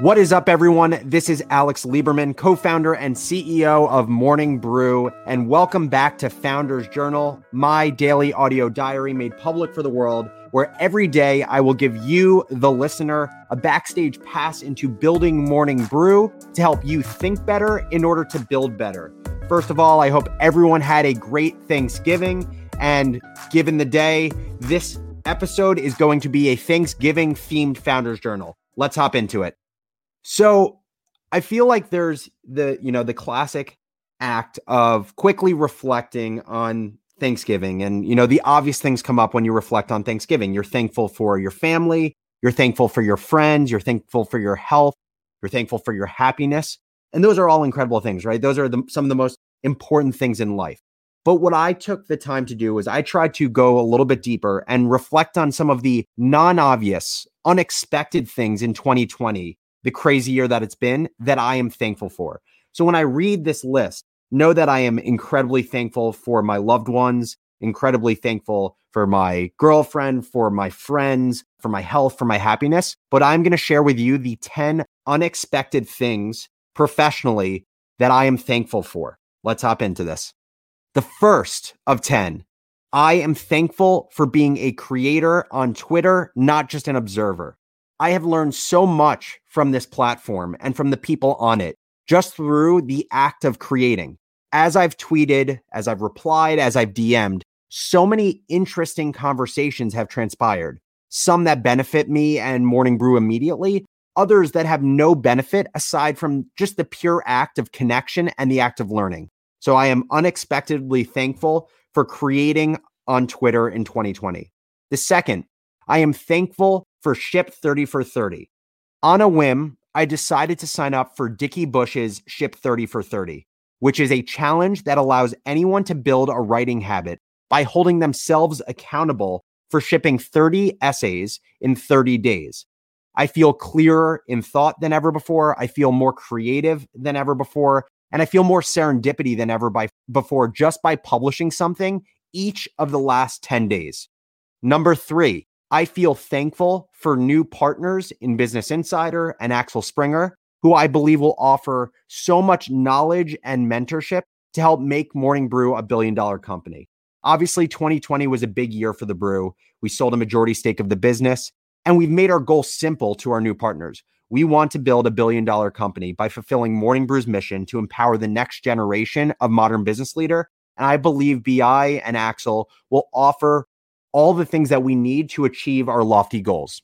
What is up, everyone? This is Alex Lieberman, co founder and CEO of Morning Brew, and welcome back to Founders Journal, my daily audio diary made public for the world, where every day I will give you, the listener, a backstage pass into building Morning Brew to help you think better in order to build better. First of all, I hope everyone had a great Thanksgiving. And given the day, this episode is going to be a Thanksgiving themed Founders Journal. Let's hop into it. So I feel like there's the, you know, the classic act of quickly reflecting on Thanksgiving. And, you know, the obvious things come up when you reflect on Thanksgiving. You're thankful for your family, you're thankful for your friends, you're thankful for your health, you're thankful for your happiness. And those are all incredible things, right? Those are the, some of the most important things in life. But what I took the time to do was I tried to go a little bit deeper and reflect on some of the non obvious, unexpected things in 2020 the crazy year that it's been that I am thankful for. So when I read this list, know that I am incredibly thankful for my loved ones, incredibly thankful for my girlfriend, for my friends, for my health, for my happiness. But I'm going to share with you the 10 unexpected things professionally that I am thankful for. Let's hop into this. The first of 10, I am thankful for being a creator on Twitter, not just an observer. I have learned so much from this platform and from the people on it just through the act of creating. As I've tweeted, as I've replied, as I've DM'd, so many interesting conversations have transpired. Some that benefit me and Morning Brew immediately, others that have no benefit aside from just the pure act of connection and the act of learning. So I am unexpectedly thankful for creating on Twitter in 2020. The second, I am thankful for Ship 30 for 30. On a whim, I decided to sign up for Dickie Bush's Ship 30 for 30, which is a challenge that allows anyone to build a writing habit by holding themselves accountable for shipping 30 essays in 30 days. I feel clearer in thought than ever before. I feel more creative than ever before. And I feel more serendipity than ever by, before just by publishing something each of the last 10 days. Number three, I feel thankful for new partners in Business Insider and Axel Springer, who I believe will offer so much knowledge and mentorship to help make Morning Brew a billion dollar company. Obviously, 2020 was a big year for the brew. We sold a majority stake of the business, and we've made our goal simple to our new partners. We want to build a billion dollar company by fulfilling Morning Brew's mission to empower the next generation of modern business leader. And I believe BI and Axel will offer all the things that we need to achieve our lofty goals.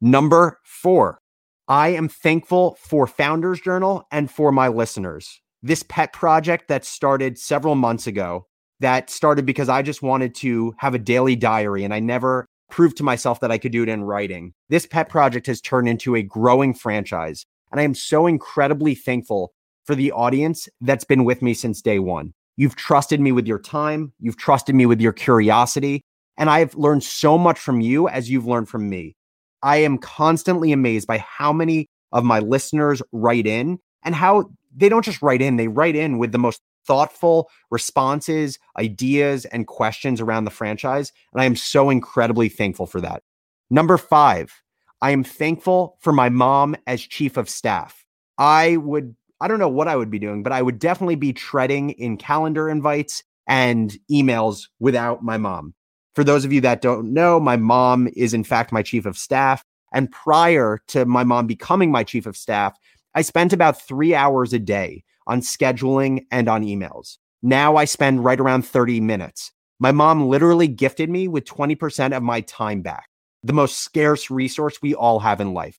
Number four, I am thankful for Founders Journal and for my listeners. This pet project that started several months ago, that started because I just wanted to have a daily diary and I never proved to myself that I could do it in writing. This pet project has turned into a growing franchise. And I am so incredibly thankful for the audience that's been with me since day one. You've trusted me with your time, you've trusted me with your curiosity, and I've learned so much from you as you've learned from me. I am constantly amazed by how many of my listeners write in and how they don't just write in, they write in with the most thoughtful responses, ideas, and questions around the franchise. And I am so incredibly thankful for that. Number five, I am thankful for my mom as chief of staff. I would, I don't know what I would be doing, but I would definitely be treading in calendar invites and emails without my mom. For those of you that don't know, my mom is in fact my chief of staff. And prior to my mom becoming my chief of staff, I spent about three hours a day on scheduling and on emails. Now I spend right around 30 minutes. My mom literally gifted me with 20% of my time back, the most scarce resource we all have in life.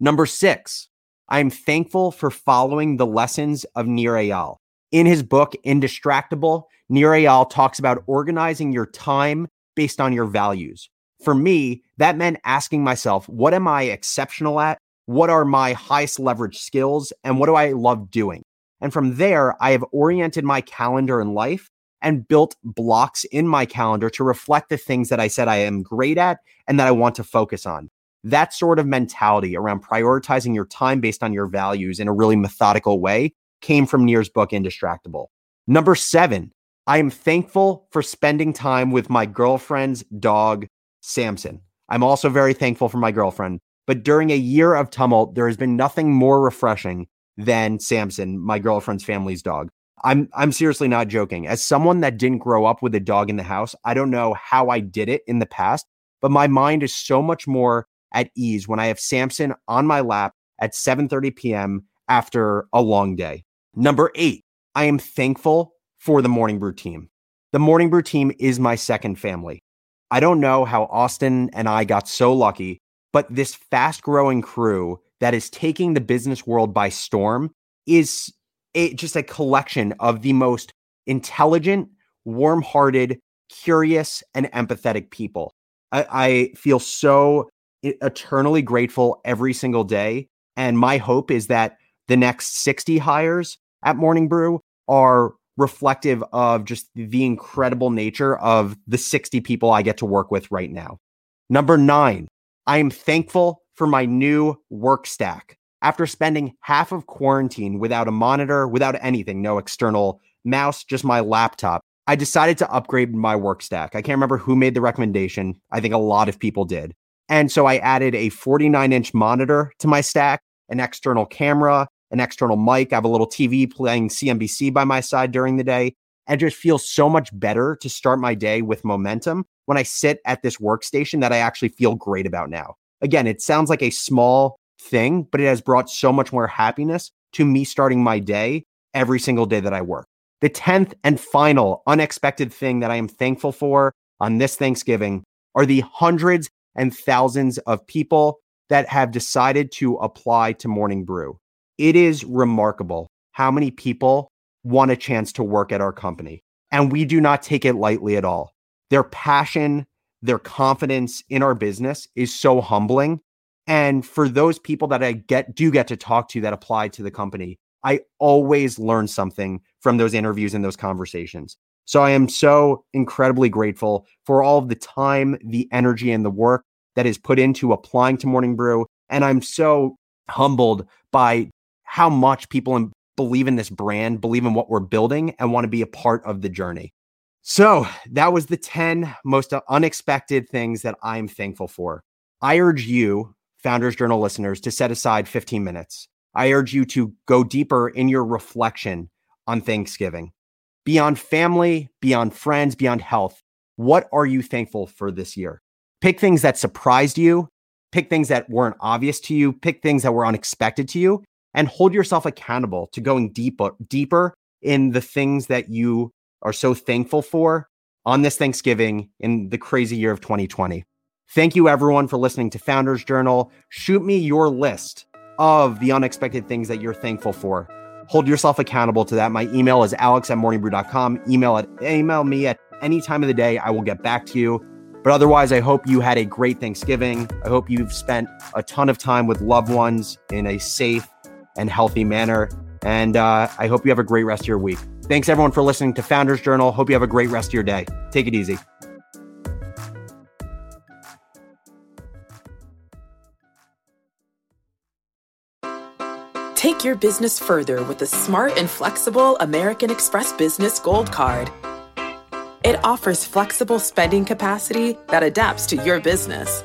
Number six, I'm thankful for following the lessons of Nir Eyal. In his book, Indistractable, Nir Eyal talks about organizing your time based on your values. For me, that meant asking myself, what am I exceptional at? What are my highest leverage skills? And what do I love doing? And from there, I have oriented my calendar in life and built blocks in my calendar to reflect the things that I said I am great at and that I want to focus on. That sort of mentality around prioritizing your time based on your values in a really methodical way came from Nir's book, Indistractable. Number seven, I am thankful for spending time with my girlfriend's dog, Samson. I'm also very thankful for my girlfriend. But during a year of tumult, there has been nothing more refreshing than Samson, my girlfriend's family's dog. I'm I'm seriously not joking. As someone that didn't grow up with a dog in the house, I don't know how I did it in the past, but my mind is so much more at ease when I have Samson on my lap at 7:30 p.m. after a long day. Number 8, I am thankful for the Morning Brew team. The Morning Brew team is my second family. I don't know how Austin and I got so lucky, but this fast growing crew that is taking the business world by storm is a, just a collection of the most intelligent, warm hearted, curious, and empathetic people. I, I feel so eternally grateful every single day. And my hope is that the next 60 hires at Morning Brew are reflective of just the incredible nature of the 60 people I get to work with right now. Number nine, I am thankful for my new work stack. After spending half of quarantine without a monitor, without anything, no external mouse, just my laptop, I decided to upgrade my work stack. I can't remember who made the recommendation. I think a lot of people did. And so I added a 49 inch monitor to my stack, an external camera, an external mic. I have a little TV playing CNBC by my side during the day and just feels so much better to start my day with momentum when I sit at this workstation that I actually feel great about now. Again, it sounds like a small thing, but it has brought so much more happiness to me starting my day every single day that I work. The 10th and final unexpected thing that I am thankful for on this Thanksgiving are the hundreds and thousands of people that have decided to apply to Morning Brew. It is remarkable how many people want a chance to work at our company. And we do not take it lightly at all. Their passion, their confidence in our business is so humbling. And for those people that I get do get to talk to that apply to the company, I always learn something from those interviews and those conversations. So I am so incredibly grateful for all of the time, the energy, and the work that is put into applying to Morning Brew. And I'm so humbled by how much people believe in this brand, believe in what we're building, and want to be a part of the journey. So that was the 10 most unexpected things that I'm thankful for. I urge you, Founders Journal listeners, to set aside 15 minutes. I urge you to go deeper in your reflection on Thanksgiving. Beyond family, beyond friends, beyond health, what are you thankful for this year? Pick things that surprised you, pick things that weren't obvious to you, pick things that were unexpected to you, and hold yourself accountable to going deeper deeper in the things that you are so thankful for on this Thanksgiving in the crazy year of 2020. Thank you everyone for listening to Founders Journal. Shoot me your list of the unexpected things that you're thankful for. Hold yourself accountable to that. My email is alex at morningbrew.com. Email at email me at any time of the day. I will get back to you. But otherwise, I hope you had a great Thanksgiving. I hope you've spent a ton of time with loved ones in a safe and healthy manner. And uh, I hope you have a great rest of your week. Thanks everyone for listening to Founders Journal. Hope you have a great rest of your day. Take it easy. Take your business further with the smart and flexible American Express Business Gold Card. It offers flexible spending capacity that adapts to your business.